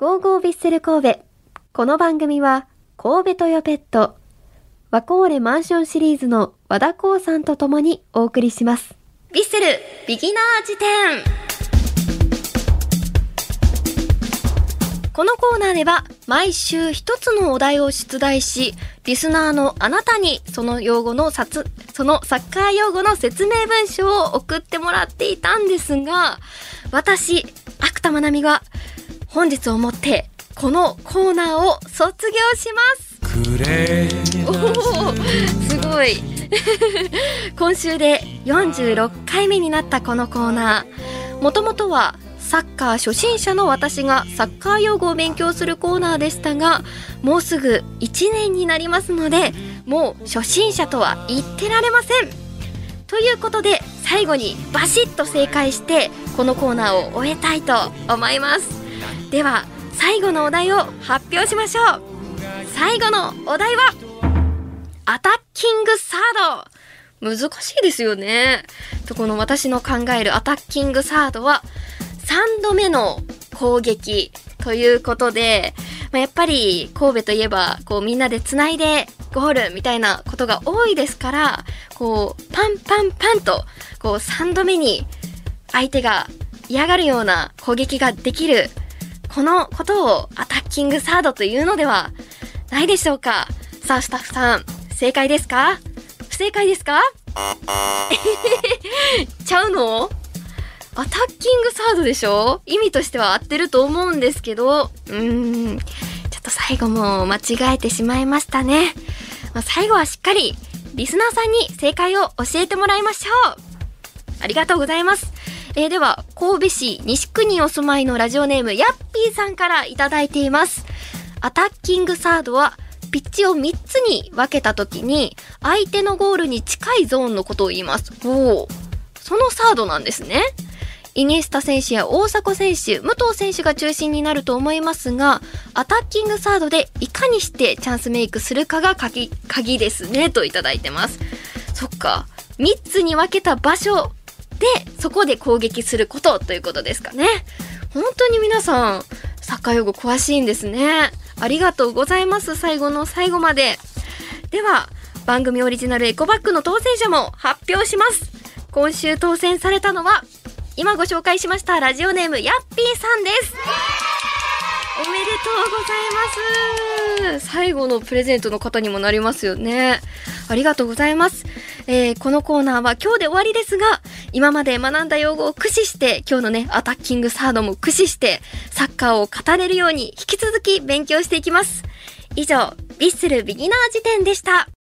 ゴーゴービッセル神戸。この番組は、神戸トヨペット、ワコーレマンションシリーズの和田光さんと共にお送りします。ビッセル、ビギナー辞典。このコーナーでは、毎週一つのお題を出題し、リスナーのあなたに、その用語のさつ、そのサッカー用語の説明文章を送ってもらっていたんですが、私、芥田まなみが、本日をもって、このコーナーを卒業します。おすごい。今週で46回目になったこのコーナー。もともとはサッカー初心者の私がサッカー用語を勉強するコーナーでしたがもうすぐ1年になりますのでもう初心者とは言ってられません。ということで最後にバシッと正解してこのコーナーを終えたいと思いますでは最後のお題を発表しましょう。最後のお題はアタッキングサード。難しいですよね。とこの私の考えるアタッキングサードは3度目の攻撃ということで、まあ、やっぱり神戸といえばこうみんなでつないでゴールみたいなことが多いですからこうパンパンパンとこう3度目に相手が嫌がるような攻撃ができるこのことをアタッキングサードというのではないでしょうか。さあスタッフさん正解ですか？不正解ですか？ちゃうの？アタッキングサードでしょ？意味としては合ってると思うんですけど。うーん。ちょっと最後も間違えてしまいましたね、まあ、最後はしっかりリスナーさんに正解を教えてもらいましょう。ありがとうございます。えーでは、神戸市西区にお住まいのラジオネーム、ヤッピーさんからいただいています。アタッキングサードは、ピッチを3つに分けた時に、相手のゴールに近いゾーンのことを言います。おお、そのサードなんですね。イニエスタ選手や大迫選手、武藤選手が中心になると思いますが、アタッキングサードでいかにしてチャンスメイクするかが鍵、鍵ですね、といただいてます。そっか。3つに分けた場所で、そこで攻撃することということですかね。本当に皆さん、サッカー用語詳しいんですね。ありがとうございます。最後の最後まで。では、番組オリジナルエコバッグの当選者も発表します。今週当選されたのは、今ご紹介しましたラジオネームヤッピーさんです。おめでとうございます。最後のプレゼントの方にもなりますよね。ありがとうございます。えーこのコーナーは今日で終わりですが、今まで学んだ用語を駆使して、今日のね、アタッキングサードも駆使して、サッカーを語れるように引き続き勉強していきます。以上、ビッスルビギナー辞典でした。